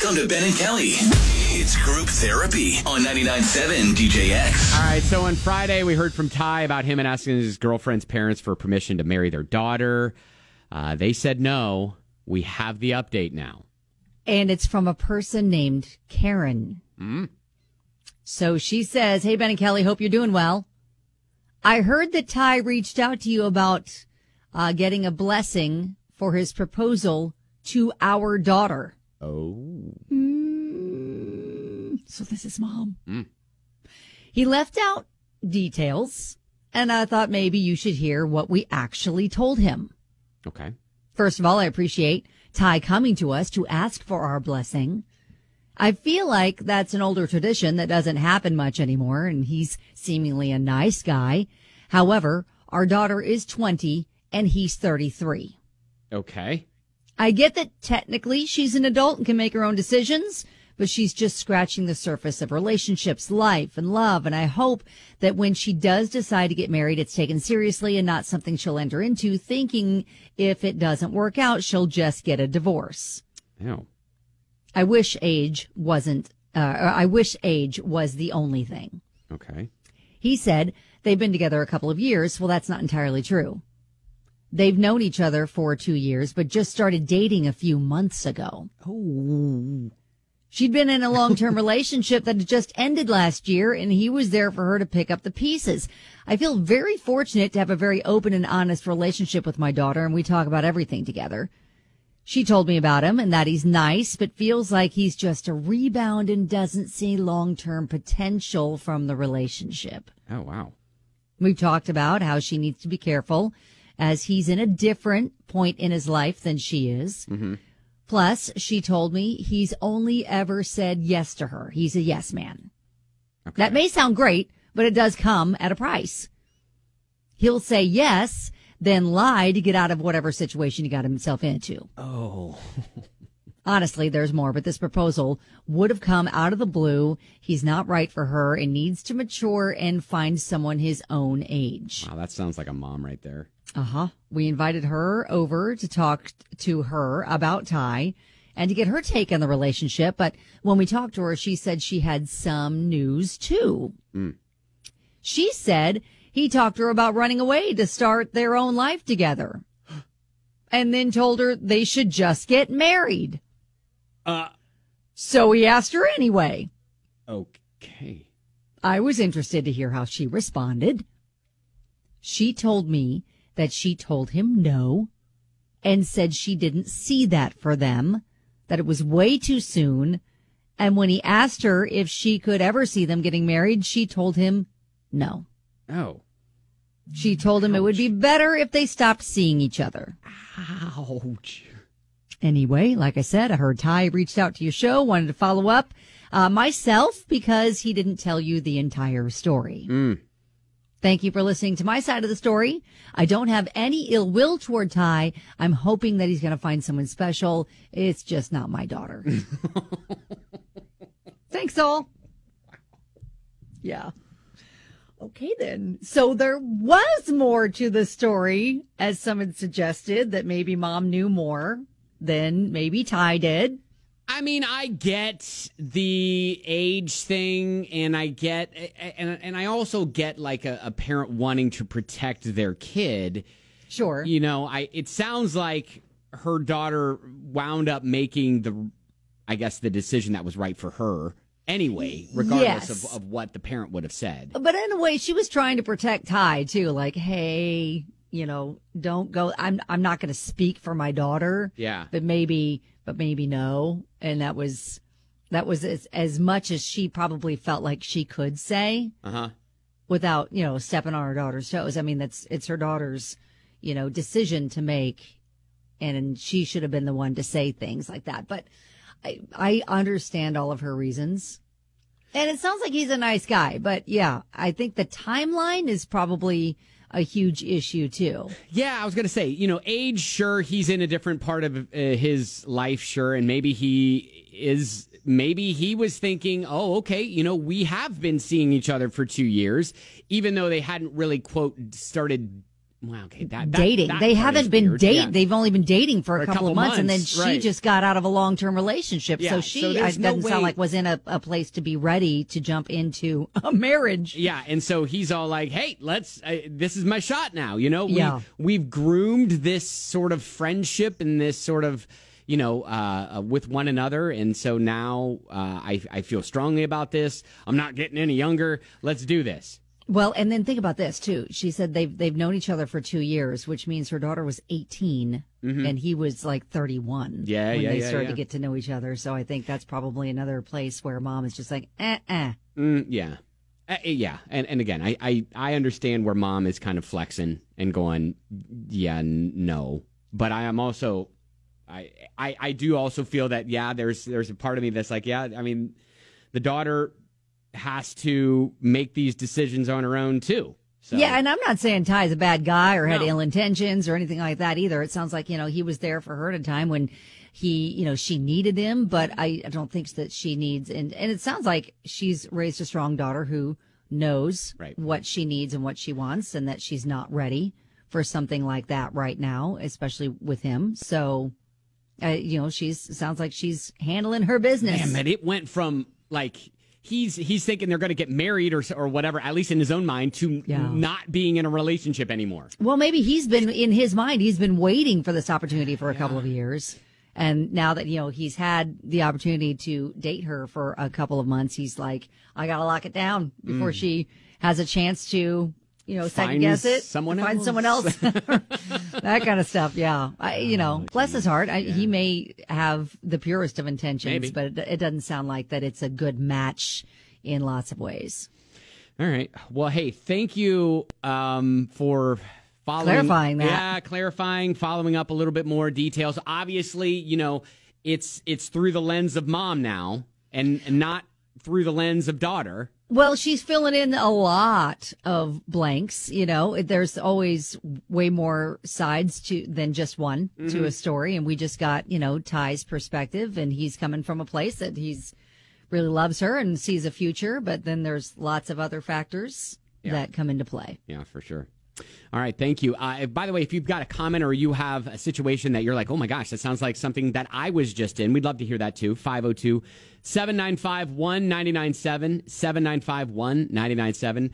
Come to Ben and Kelly. It's group therapy on 99.7 DJX. All right, so on Friday, we heard from Ty about him and asking his girlfriend's parents for permission to marry their daughter. Uh, they said no. We have the update now. and it's from a person named Karen. So she says, Hey, Ben and Kelly, hope you're doing well. I heard that Ty reached out to you about uh, getting a blessing for his proposal to our daughter. Oh. Mm, so this is mom. Hmm. He left out details, and I thought maybe you should hear what we actually told him. Okay. First of all, I appreciate Ty coming to us to ask for our blessing. I feel like that's an older tradition that doesn't happen much anymore, and he's seemingly a nice guy. However, our daughter is 20 and he's 33. Okay. I get that technically she's an adult and can make her own decisions, but she's just scratching the surface of relationships, life, and love. And I hope that when she does decide to get married, it's taken seriously and not something she'll enter into thinking if it doesn't work out, she'll just get a divorce. Oh. I wish age wasn't, uh, I wish age was the only thing. Okay. He said they've been together a couple of years. Well, that's not entirely true. They've known each other for two years, but just started dating a few months ago. Oh. She'd been in a long term relationship that had just ended last year, and he was there for her to pick up the pieces. I feel very fortunate to have a very open and honest relationship with my daughter, and we talk about everything together. She told me about him and that he's nice, but feels like he's just a rebound and doesn't see long term potential from the relationship. Oh, wow. We've talked about how she needs to be careful as he's in a different point in his life than she is. Mm-hmm. Plus, she told me he's only ever said yes to her. He's a yes man. That may sound great, but it does come at a price. He'll say yes, then lie to get out of whatever situation he got himself into. Oh. Honestly, there's more, but this proposal would have come out of the blue. He's not right for her and needs to mature and find someone his own age. Wow, that sounds like a mom right there. Uh huh. We invited her over to talk to her about Ty and to get her take on the relationship. But when we talked to her, she said she had some news too. She said he talked to her about running away to start their own life together and then told her they should just get married. Uh, So he asked her anyway. okay. I was interested to hear how she responded. She told me that she told him no and said she didn't see that for them, that it was way too soon. And when he asked her if she could ever see them getting married, she told him no. Oh. She told him it would be better if they stopped seeing each other. Ouch. Anyway, like I said, I heard Ty reached out to your show, wanted to follow up uh, myself because he didn't tell you the entire story. Thank you for listening to my side of the story. I don't have any ill will toward Ty. I'm hoping that he's going to find someone special. It's just not my daughter. Thanks, all. Yeah. Okay, then. So there was more to the story, as someone suggested, that maybe mom knew more than maybe Ty did. I mean, I get the age thing, and I get, and and I also get like a, a parent wanting to protect their kid. Sure. You know, I it sounds like her daughter wound up making the, I guess, the decision that was right for her anyway, regardless Yes. of, of what the parent would have said. But in a way, she was trying to protect Ty too. Like, hey, you know, don't go. I'm I'm not going to speak for my daughter. Yeah. But maybe, but maybe no. And that was that was as as much as she probably felt like she could say Uh huh. without you know stepping on her daughter's toes. I mean, that's it's her daughter's you know decision to make, and she should have been the one to say things like that. But I I understand all of her reasons. And it sounds like he's a nice guy, but yeah, I think the timeline is probably a huge issue too. Yeah, I was gonna say, you know, age. Sure, he's in a different part of uh, his life. Sure, and maybe he is. Maybe he was thinking, oh, okay, you know, we have been seeing each other for two years, even though they hadn't really quote started Wow, okay, that, that- dating. that they haven't been dating. Yeah. They've only been dating for a, For a couple, couple of months, and then she right. just got out of a long term relationship. Yeah, so so she there's I, no doesn't sound like was in a, a place to be ready to jump into a marriage. Yeah, and so he's all like, "Hey, let's. Uh, this is my shot now." You know, we, Yeah. we've groomed this sort of friendship and this sort of, you know, uh, uh, with one another, and so now uh, I I feel strongly about this. I'm not getting any younger. Let's do this. Well, and then think about this too. She said they've they've known each other for two years, which means her daughter was 18 and he was like 31. Mm-hmm. Yeah, when yeah, they yeah, started yeah. to get to know each other. So I think that's probably another place where mom is just like, eh, eh. Mm, yeah. Uh, yeah, and and again, I, I I understand where mom is kind of flexing and going, yeah, n- no, but I am also, I, I I do also feel that yeah, there's there's a part of me that's like, yeah, I mean, the daughter has to make these decisions on her own too. So, Yeah, and I'm not saying Ty's a bad guy or had No. ill intentions or anything like that either. It sounds like, you know, he was there for her at a time when he, you know, she needed him, but I, I don't think that she needs, and, and it sounds like she's raised a strong daughter who knows Right. what she needs and what she wants and that she's not ready for something like that right now, especially with him. So, uh, you know, she's, sounds like she's handling her business. man, but it went from like. He's he's thinking they're going to get married or or whatever, at least in his own mind, to Yeah. not being in a relationship anymore. Well, maybe he's been in his mind. He's been waiting for this opportunity for a couple of years, and now that you know he's had the opportunity to date her for a couple of months, he's like, I gotta lock it down before mm. she has a chance to, you know, second guess it, someone find else. someone else, that kind of stuff. Yeah, I, you know, bless his heart. I, He may have the purest of intentions, Maybe. but it, it doesn't sound like that it's a good match in lots of ways. All right. Well, hey, thank you um, for following, Clarifying that. Yeah, clarifying, following up a little bit more details. Obviously, you know, it's it's through the lens of mom now, and, and not through the lens of daughter. Well, she's filling in a lot of blanks. You know, there's always way more sides to than just one to mm-hmm. a story, and we just got you know Ty's perspective, and he's coming from a place that he's really loves her and sees a future, but then there's lots of other factors that come into play. Yeah, for sure. All right, thank you. Uh, if- by the way, if you've got a comment or you have a situation that you're like, oh my gosh, that sounds like something that I was just in, we'd love to hear that too. 502 795 1997, 795 1997.